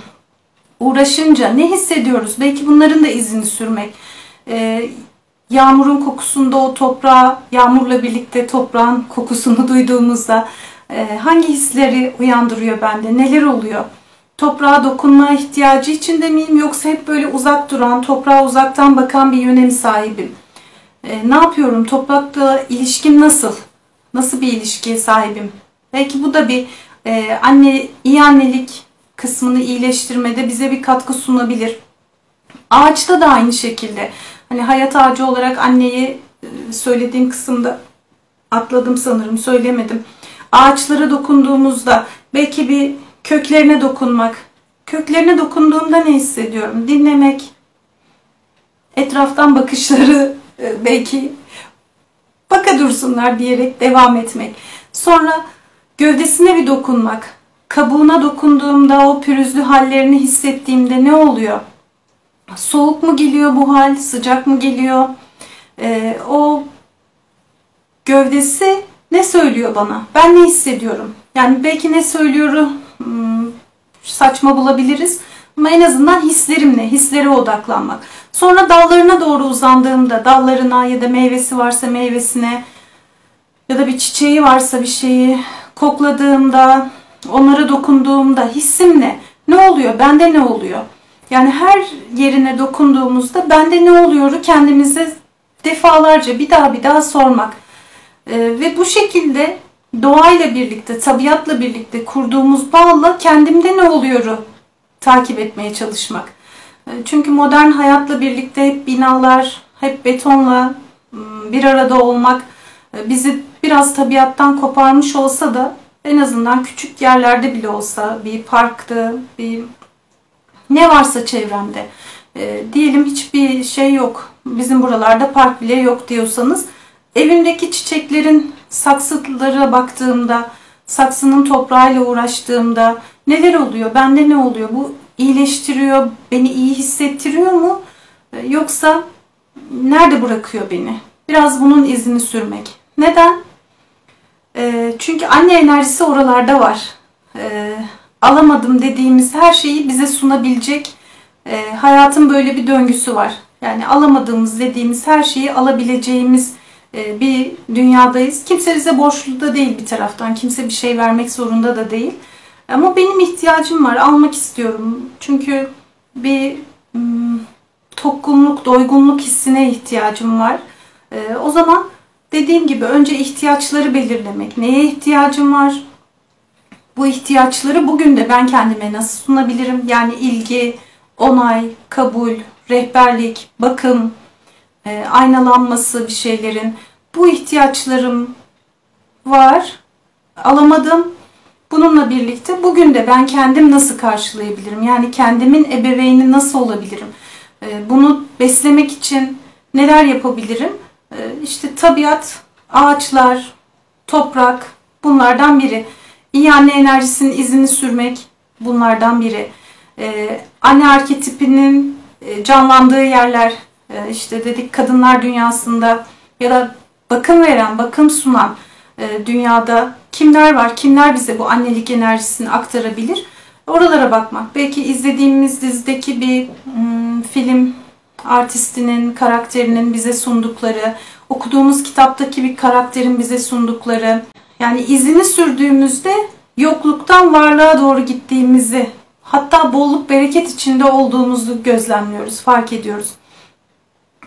uğraşınca ne hissediyoruz? Belki bunların da izini sürmek. Ee, yağmurun kokusunda o toprağa, yağmurla birlikte toprağın kokusunu duyduğumuzda e, hangi hisleri uyandırıyor bende? Neler oluyor? Toprağa dokunma ihtiyacı içinde miyim yoksa hep böyle uzak duran, toprağa uzaktan bakan bir yöne mi sahibim? E, ne yapıyorum? Toprakla ilişkim nasıl? Nasıl bir ilişkiye sahibim? Belki bu da bir e, anne iyi annelik kısmını iyileştirmede bize bir katkı sunabilir. Ağaçta da aynı şekilde. Hani hayat ağacı olarak anneyi e, söylediğim kısımda atladım sanırım söylemedim. Ağaçlara dokunduğumuzda belki bir köklerine dokunmak. Köklerine dokunduğumda ne hissediyorum? Dinlemek. Etraftan bakışları belki baka dursunlar diyerek devam etmek. Sonra gövdesine bir dokunmak. Kabuğuna dokunduğumda o pürüzlü hallerini hissettiğimde ne oluyor? Soğuk mu geliyor bu hal? Sıcak mı geliyor? Ee, o gövdesi ne söylüyor bana? Ben ne hissediyorum? Yani belki ne söylüyorum hmm, saçma bulabiliriz. Ama en azından hislerim ne? Hislere odaklanmak. Sonra dallarına doğru uzandığımda dallarına ya da meyvesi varsa meyvesine ya da bir çiçeği varsa bir şeyi kokladığımda, onlara dokunduğumda hissim ne? Ne oluyor? Bende ne oluyor? Yani her yerine dokunduğumuzda bende ne oluyoru kendimize defalarca bir daha bir daha sormak. Ee, ve bu şekilde doğayla birlikte, tabiatla birlikte kurduğumuz bağla kendimde ne oluyoru takip etmeye çalışmak. Çünkü modern hayatla birlikte hep binalar, hep betonla ıı, bir arada olmak e, bizi biraz tabiattan koparmış olsa da en azından küçük yerlerde bile olsa bir parktı, bir ne varsa çevremde. E, diyelim hiçbir şey yok. Bizim buralarda park bile yok diyorsanız evimdeki çiçeklerin saksılara baktığımda saksının toprağıyla uğraştığımda neler oluyor? Bende ne oluyor? Bu iyileştiriyor, beni iyi hissettiriyor mu? Ee, yoksa nerede bırakıyor beni? Biraz bunun izini sürmek. Neden? Ee, çünkü anne enerjisi oralarda var. Ee, alamadım dediğimiz her şeyi bize sunabilecek e, hayatın böyle bir döngüsü var. Yani alamadığımız dediğimiz her şeyi alabileceğimiz e, bir dünyadayız. Kimse bize borçlu da değil bir taraftan. Kimse bir şey vermek zorunda da değil. Ama benim ihtiyacım var. Almak istiyorum. Çünkü bir hmm, tokgunluk, doygunluk hissine ihtiyacım var. E, o zaman dediğim gibi önce ihtiyaçları belirlemek. Neye ihtiyacım var? Bu ihtiyaçları bugün de ben kendime nasıl sunabilirim? Yani ilgi, onay, kabul, rehberlik, bakım, e, aynalanması bir şeylerin. Bu ihtiyaçlarım var. Alamadım. Bununla birlikte bugün de ben kendim nasıl karşılayabilirim? Yani kendimin ebeveyni nasıl olabilirim? E, bunu beslemek için neler yapabilirim? E, işte tabiat, ağaçlar, toprak bunlardan biri. İyi anne enerjisinin izini sürmek bunlardan biri. Ee, anne arketipinin e, canlandığı yerler e, işte dedik kadınlar dünyasında ya da bakım veren, bakım sunan e, dünyada kimler var, kimler bize bu annelik enerjisini aktarabilir? Oralara bakmak. Belki izlediğimiz dizideki bir hmm, film artistinin, karakterinin bize sundukları, okuduğumuz kitaptaki bir karakterin bize sundukları, yani izini sürdüğümüzde yokluktan varlığa doğru gittiğimizi, hatta bolluk bereket içinde olduğumuzu gözlemliyoruz, fark ediyoruz.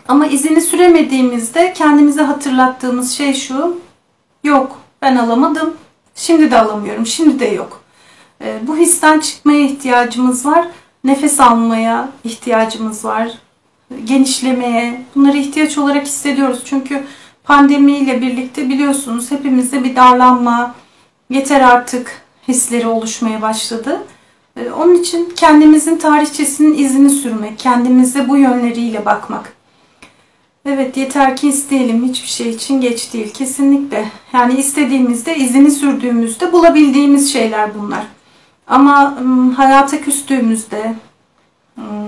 Ama izini süremediğimizde kendimize hatırlattığımız şey şu, yok ben alamadım, şimdi de alamıyorum, şimdi de yok. Ee, bu histen çıkmaya ihtiyacımız var, nefes almaya ihtiyacımız var, genişlemeye, bunları ihtiyaç olarak hissediyoruz. Çünkü pandemiyle birlikte biliyorsunuz hepimizde bir darlanma, yeter artık hisleri oluşmaya başladı. Ee, onun için kendimizin tarihçesinin izini sürmek, kendimize bu yönleriyle bakmak. Evet yeter ki isteyelim hiçbir şey için geç değil kesinlikle. Yani istediğimizde izini sürdüğümüzde bulabildiğimiz şeyler bunlar. Ama hayata küstüğümüzde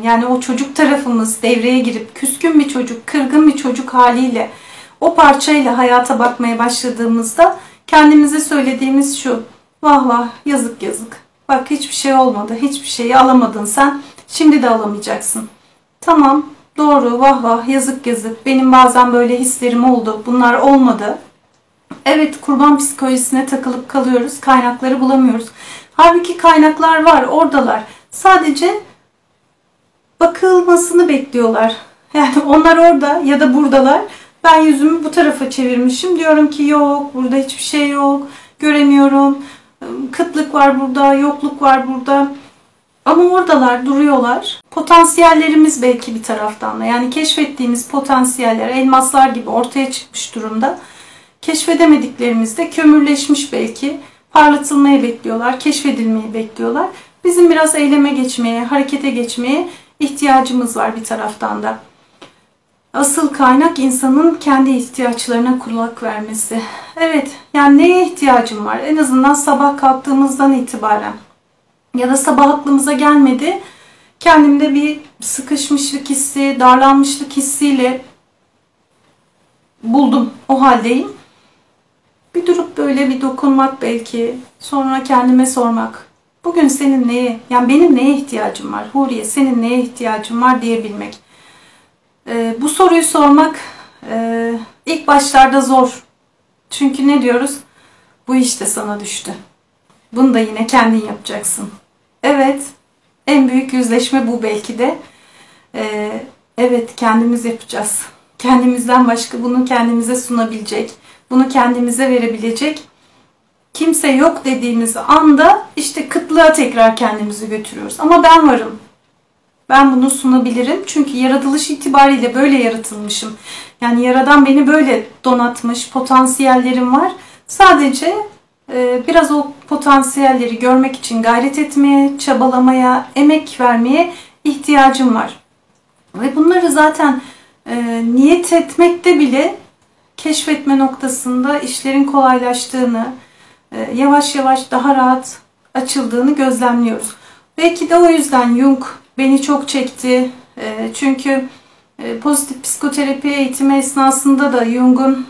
yani o çocuk tarafımız devreye girip küskün bir çocuk, kırgın bir çocuk haliyle o parçayla hayata bakmaya başladığımızda kendimize söylediğimiz şu. Vah vah yazık yazık. Bak hiçbir şey olmadı. Hiçbir şeyi alamadın sen. Şimdi de alamayacaksın. Tamam doğru vah vah yazık yazık. Benim bazen böyle hislerim oldu. Bunlar olmadı. Evet kurban psikolojisine takılıp kalıyoruz. Kaynakları bulamıyoruz. Halbuki kaynaklar var oradalar. Sadece bakılmasını bekliyorlar. Yani onlar orada ya da buradalar. Ben yüzümü bu tarafa çevirmişim. Diyorum ki yok burada hiçbir şey yok. Göremiyorum. Kıtlık var burada, yokluk var burada. Ama oradalar, duruyorlar. Potansiyellerimiz belki bir taraftan da. Yani keşfettiğimiz potansiyeller elmaslar gibi ortaya çıkmış durumda. Keşfedemediklerimiz de kömürleşmiş belki. Parlatılmayı bekliyorlar, keşfedilmeyi bekliyorlar. Bizim biraz eyleme geçmeye, harekete geçmeye ihtiyacımız var bir taraftan da. Asıl kaynak insanın kendi ihtiyaçlarına kulak vermesi. Evet, yani neye ihtiyacım var? En azından sabah kalktığımızdan itibaren ya da sabah aklımıza gelmedi. Kendimde bir sıkışmışlık hissi, darlanmışlık hissiyle buldum. O haldeyim. Bir durup böyle bir dokunmak belki. Sonra kendime sormak. Bugün senin neye, yani benim neye ihtiyacım var? Huriye senin neye ihtiyacın var diyebilmek. Ee, bu soruyu sormak e, ilk başlarda zor. Çünkü ne diyoruz? Bu işte sana düştü. Bunu da yine kendin yapacaksın. Evet, en büyük yüzleşme bu belki de. Ee, evet, kendimiz yapacağız. Kendimizden başka bunu kendimize sunabilecek, bunu kendimize verebilecek kimse yok dediğimiz anda işte kıtlığa tekrar kendimizi götürüyoruz. Ama ben varım. Ben bunu sunabilirim. Çünkü yaratılış itibariyle böyle yaratılmışım. Yani Yaradan beni böyle donatmış. Potansiyellerim var. Sadece biraz o potansiyelleri görmek için gayret etmeye, çabalamaya, emek vermeye ihtiyacım var. Ve bunları zaten e, niyet etmekte bile keşfetme noktasında işlerin kolaylaştığını, e, yavaş yavaş daha rahat açıldığını gözlemliyoruz. Belki de o yüzden Jung beni çok çekti. E, çünkü e, pozitif psikoterapi eğitimi esnasında da Jung'un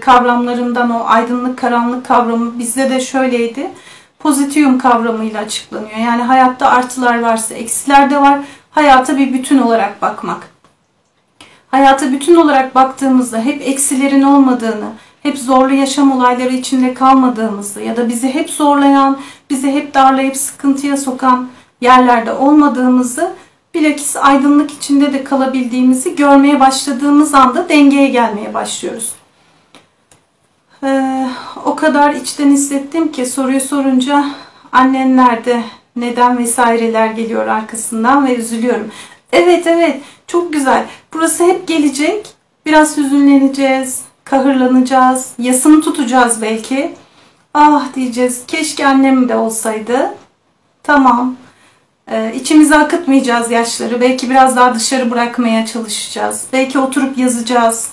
kavramlarından o aydınlık karanlık kavramı bizde de şöyleydi. Pozitivum kavramıyla açıklanıyor. Yani hayatta artılar varsa eksiler de var. Hayata bir bütün olarak bakmak. Hayata bütün olarak baktığımızda hep eksilerin olmadığını, hep zorlu yaşam olayları içinde kalmadığımızı ya da bizi hep zorlayan, bizi hep darlayıp sıkıntıya sokan yerlerde olmadığımızı bilakis aydınlık içinde de kalabildiğimizi görmeye başladığımız anda dengeye gelmeye başlıyoruz. Ee, o kadar içten hissettim ki soruyu sorunca annen nerede, neden vesaireler geliyor arkasından ve üzülüyorum. Evet evet çok güzel. Burası hep gelecek. Biraz hüzünleneceğiz, kahırlanacağız, yasını tutacağız belki. Ah diyeceğiz keşke annem de olsaydı. Tamam. Ee, içimize akıtmayacağız yaşları. Belki biraz daha dışarı bırakmaya çalışacağız. Belki oturup yazacağız.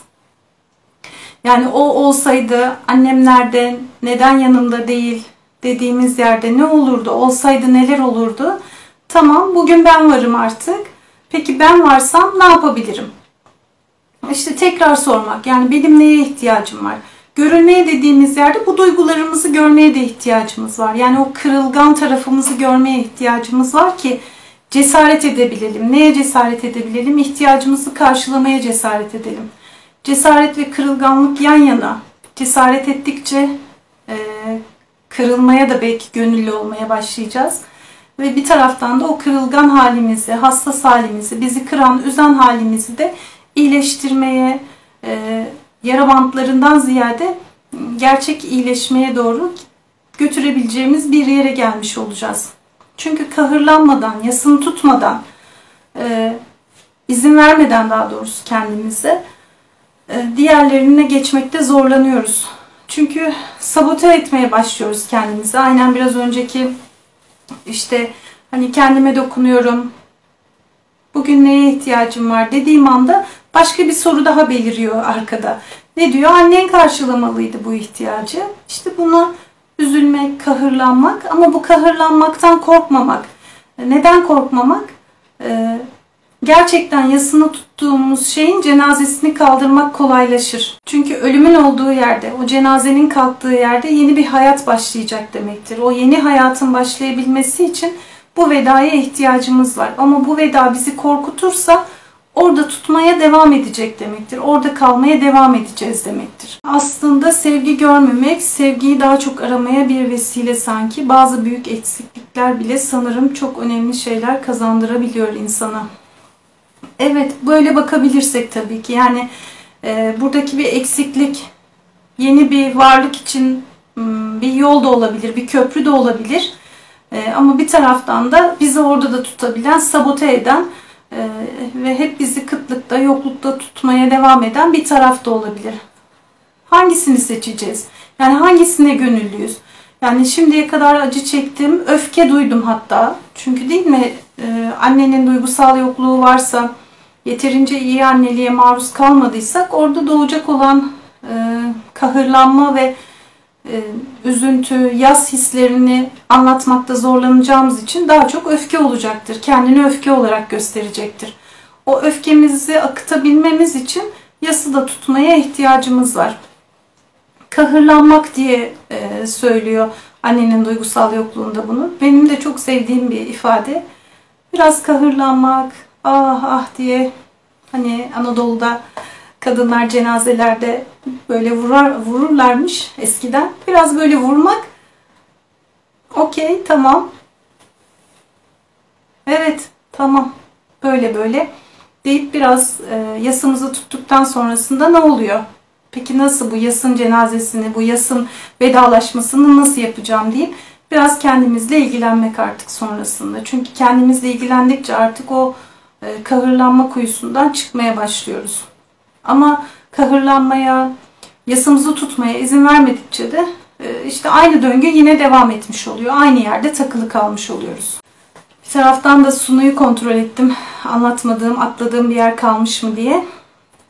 Yani o olsaydı annem nerede, neden yanımda değil dediğimiz yerde ne olurdu, olsaydı neler olurdu? Tamam bugün ben varım artık. Peki ben varsam ne yapabilirim? İşte tekrar sormak. Yani benim neye ihtiyacım var? Görülmeye dediğimiz yerde bu duygularımızı görmeye de ihtiyacımız var. Yani o kırılgan tarafımızı görmeye ihtiyacımız var ki cesaret edebilelim. Neye cesaret edebilelim? İhtiyacımızı karşılamaya cesaret edelim. Cesaret ve kırılganlık yan yana. Cesaret ettikçe e, kırılmaya da belki gönüllü olmaya başlayacağız. Ve bir taraftan da o kırılgan halimizi, hassas halimizi, bizi kıran, üzen halimizi de iyileştirmeye, e, yara bantlarından ziyade gerçek iyileşmeye doğru götürebileceğimiz bir yere gelmiş olacağız. Çünkü kahırlanmadan, yasını tutmadan, e, izin vermeden daha doğrusu kendimize diğerlerine geçmekte zorlanıyoruz. Çünkü sabote etmeye başlıyoruz kendimizi. Aynen biraz önceki işte hani kendime dokunuyorum. Bugün neye ihtiyacım var dediğim anda başka bir soru daha beliriyor arkada. Ne diyor? Annen karşılamalıydı bu ihtiyacı. İşte buna üzülmek, kahırlanmak ama bu kahırlanmaktan korkmamak. Neden korkmamak? Ee, gerçekten yasını tuttuğumuz şeyin cenazesini kaldırmak kolaylaşır. Çünkü ölümün olduğu yerde, o cenazenin kalktığı yerde yeni bir hayat başlayacak demektir. O yeni hayatın başlayabilmesi için bu vedaya ihtiyacımız var. Ama bu veda bizi korkutursa orada tutmaya devam edecek demektir. Orada kalmaya devam edeceğiz demektir. Aslında sevgi görmemek, sevgiyi daha çok aramaya bir vesile sanki. Bazı büyük eksiklikler bile sanırım çok önemli şeyler kazandırabiliyor insana. Evet böyle bakabilirsek tabii ki yani e, buradaki bir eksiklik yeni bir varlık için bir yol da olabilir, bir köprü de olabilir. E, ama bir taraftan da bizi orada da tutabilen, sabote eden e, ve hep bizi kıtlıkta, yoklukta tutmaya devam eden bir taraf da olabilir. Hangisini seçeceğiz? Yani hangisine gönüllüyüz? Yani şimdiye kadar acı çektim, öfke duydum hatta. Çünkü değil mi e, annenin duygusal yokluğu varsa, yeterince iyi anneliğe maruz kalmadıysak orada doğacak olan e, kahırlanma ve e, üzüntü, yaz hislerini anlatmakta zorlanacağımız için daha çok öfke olacaktır. Kendini öfke olarak gösterecektir. O öfkemizi akıtabilmemiz için yası da tutmaya ihtiyacımız var. Kahırlanmak diye e, söylüyor annenin duygusal yokluğunda bunu. Benim de çok sevdiğim bir ifade. Biraz kahırlanmak, ah ah diye hani Anadolu'da kadınlar cenazelerde böyle vurar, vururlarmış eskiden. Biraz böyle vurmak okey tamam evet tamam böyle böyle deyip biraz e, yasımızı tuttuktan sonrasında ne oluyor? Peki nasıl bu yasın cenazesini, bu yasın vedalaşmasını nasıl yapacağım deyip biraz kendimizle ilgilenmek artık sonrasında. Çünkü kendimizle ilgilendikçe artık o e, kahırlanma kuyusundan çıkmaya başlıyoruz. Ama kahırlanmaya, yasımızı tutmaya izin vermedikçe de e, işte aynı döngü yine devam etmiş oluyor. Aynı yerde takılı kalmış oluyoruz. Bir taraftan da sunuyu kontrol ettim. Anlatmadığım, atladığım bir yer kalmış mı diye.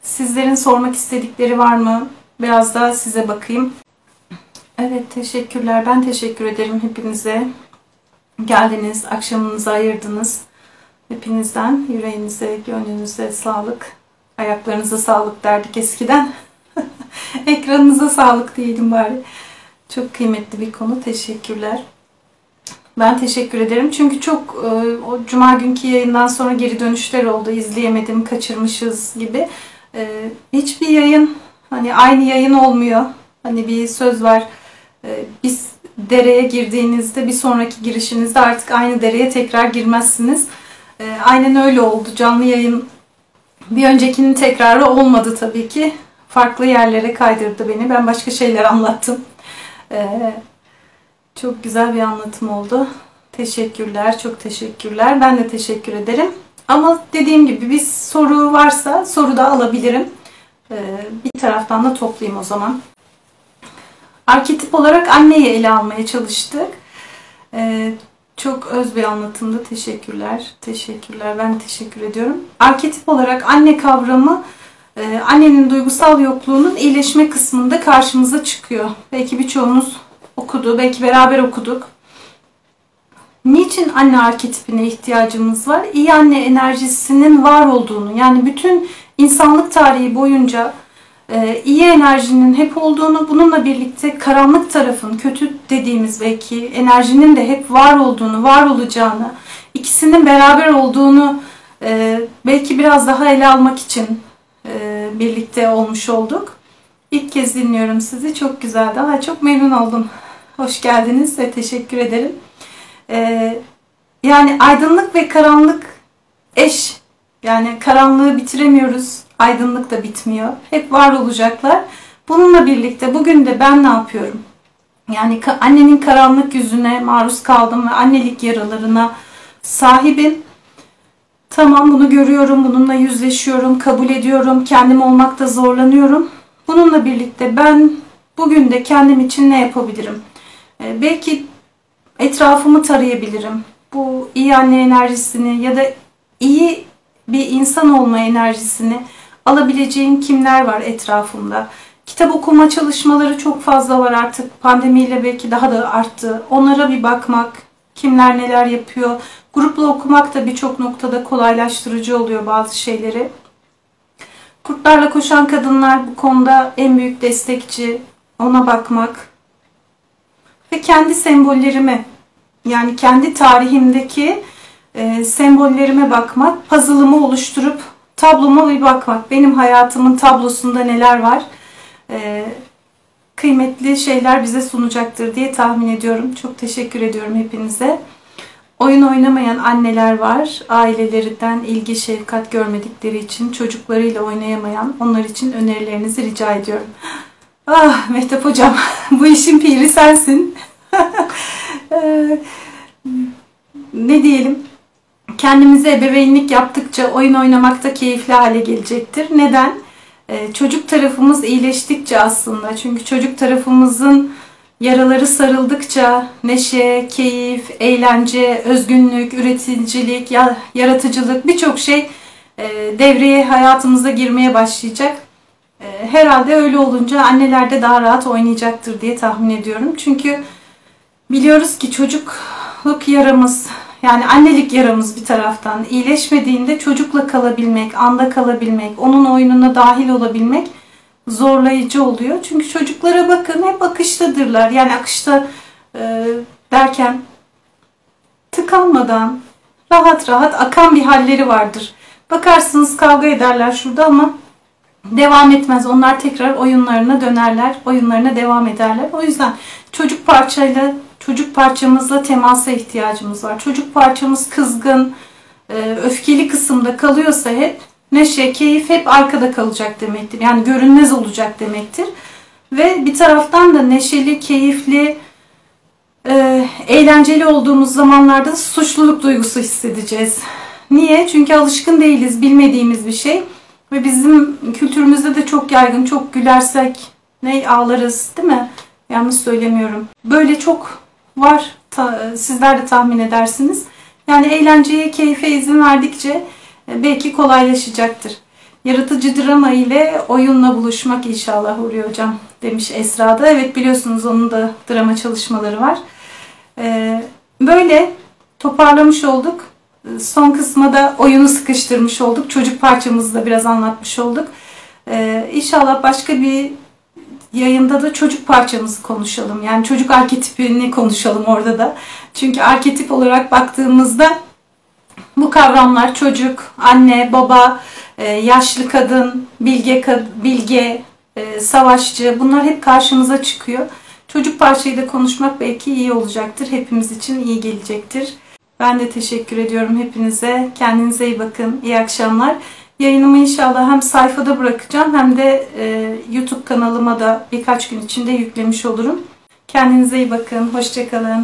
Sizlerin sormak istedikleri var mı? Biraz daha size bakayım. Evet teşekkürler. Ben teşekkür ederim hepinize. Geldiniz, akşamınızı ayırdınız. Hepinizden yüreğinize, gönlünüze sağlık. Ayaklarınıza sağlık derdik eskiden. Ekranınıza sağlık diyelim bari. Çok kıymetli bir konu. Teşekkürler. Ben teşekkür ederim. Çünkü çok e, o cuma günkü yayından sonra geri dönüşler oldu. İzleyemedim, kaçırmışız gibi. E, hiçbir yayın hani aynı yayın olmuyor. Hani bir söz var. E, biz dereye girdiğinizde bir sonraki girişinizde artık aynı dereye tekrar girmezsiniz. E, aynen öyle oldu. Canlı yayın bir öncekinin tekrarı olmadı tabii ki. Farklı yerlere kaydırdı beni. Ben başka şeyler anlattım. E, çok güzel bir anlatım oldu. Teşekkürler, çok teşekkürler. Ben de teşekkür ederim. Ama dediğim gibi bir soru varsa soru da alabilirim. Ee, bir taraftan da toplayayım o zaman. Arketip olarak anneyi ele almaya çalıştık. Ee, çok öz bir anlatımdı. Teşekkürler. Teşekkürler. Ben teşekkür ediyorum. Arketip olarak anne kavramı e, annenin duygusal yokluğunun iyileşme kısmında karşımıza çıkıyor. Belki birçoğunuz okudu. Belki beraber okuduk. Niçin anne arketipine ihtiyacımız var? İyi anne enerjisinin var olduğunu yani bütün insanlık tarihi boyunca iyi enerjinin hep olduğunu bununla birlikte karanlık tarafın kötü dediğimiz belki enerjinin de hep var olduğunu, var olacağını, ikisinin beraber olduğunu e, belki biraz daha ele almak için e, birlikte olmuş olduk. İlk kez dinliyorum sizi. Çok güzeldi. Ha, çok memnun oldum. Hoş geldiniz ve teşekkür ederim. Ee, yani aydınlık ve karanlık eş. Yani karanlığı bitiremiyoruz. Aydınlık da bitmiyor. Hep var olacaklar. Bununla birlikte bugün de ben ne yapıyorum? Yani annenin karanlık yüzüne maruz kaldım ve annelik yaralarına sahibim. Tamam bunu görüyorum, bununla yüzleşiyorum, kabul ediyorum, kendim olmakta zorlanıyorum. Bununla birlikte ben bugün de kendim için ne yapabilirim? Ee, belki etrafımı tarayabilirim. Bu iyi anne enerjisini ya da iyi bir insan olma enerjisini alabileceğim kimler var etrafımda? Kitap okuma çalışmaları çok fazla var artık. Pandemiyle belki daha da arttı. Onlara bir bakmak, kimler neler yapıyor. Grupla okumak da birçok noktada kolaylaştırıcı oluyor bazı şeyleri. Kurtlarla koşan kadınlar bu konuda en büyük destekçi. Ona bakmak. Ve kendi sembollerimi yani kendi tarihimdeki e, sembollerime bakmak, puzzle'ımı oluşturup tabloma bir bakmak. Benim hayatımın tablosunda neler var? E, kıymetli şeyler bize sunacaktır diye tahmin ediyorum. Çok teşekkür ediyorum hepinize. Oyun oynamayan anneler var. Ailelerinden ilgi, şefkat görmedikleri için çocuklarıyla oynayamayan onlar için önerilerinizi rica ediyorum. Ah Mehtap hocam bu işin piri sensin. Ee, ne diyelim? Kendimize ebeveynlik yaptıkça oyun oynamak da keyifli hale gelecektir. Neden? Ee, çocuk tarafımız iyileştikçe aslında. Çünkü çocuk tarafımızın yaraları sarıldıkça neşe, keyif, eğlence, özgünlük, üreticilik, yaratıcılık birçok şey e, devreye hayatımıza girmeye başlayacak. E, herhalde öyle olunca anneler de daha rahat oynayacaktır diye tahmin ediyorum. Çünkü biliyoruz ki çocukluk yaramız yani annelik yaramız bir taraftan iyileşmediğinde çocukla kalabilmek, anda kalabilmek, onun oyununa dahil olabilmek zorlayıcı oluyor. Çünkü çocuklara bakın hep akıştadırlar. Yani akışta e, derken tıkanmadan rahat rahat akan bir halleri vardır. Bakarsınız kavga ederler şurada ama devam etmez. Onlar tekrar oyunlarına dönerler. Oyunlarına devam ederler. O yüzden çocuk parçayla çocuk parçamızla temasa ihtiyacımız var. Çocuk parçamız kızgın, e, öfkeli kısımda kalıyorsa hep neşe, keyif hep arkada kalacak demektir. Yani görünmez olacak demektir. Ve bir taraftan da neşeli, keyifli, e, eğlenceli olduğumuz zamanlarda suçluluk duygusu hissedeceğiz. Niye? Çünkü alışkın değiliz, bilmediğimiz bir şey. Ve bizim kültürümüzde de çok yaygın, çok gülersek ne ağlarız değil mi? Yanlış söylemiyorum. Böyle çok var. Ta, sizler de tahmin edersiniz. Yani eğlenceye, keyfe izin verdikçe e, belki kolaylaşacaktır. Yaratıcı drama ile oyunla buluşmak inşallah Huri Hocam. demiş Esra da. Evet biliyorsunuz onun da drama çalışmaları var. Ee, böyle toparlamış olduk. Son kısma da oyunu sıkıştırmış olduk. Çocuk parçamızı da biraz anlatmış olduk. İnşallah başka bir yayında da çocuk parçamızı konuşalım. Yani çocuk arketipini konuşalım orada da. Çünkü arketip olarak baktığımızda bu kavramlar çocuk, anne, baba, e, yaşlı kadın, bilge, bilge, e, savaşçı bunlar hep karşımıza çıkıyor. Çocuk parçayı da konuşmak belki iyi olacaktır. Hepimiz için iyi gelecektir. Ben de teşekkür ediyorum hepinize. Kendinize iyi bakın. İyi akşamlar. Yayınımı inşallah hem sayfada bırakacağım hem de e, YouTube kanalıma da birkaç gün içinde yüklemiş olurum. Kendinize iyi bakın. Hoşçakalın.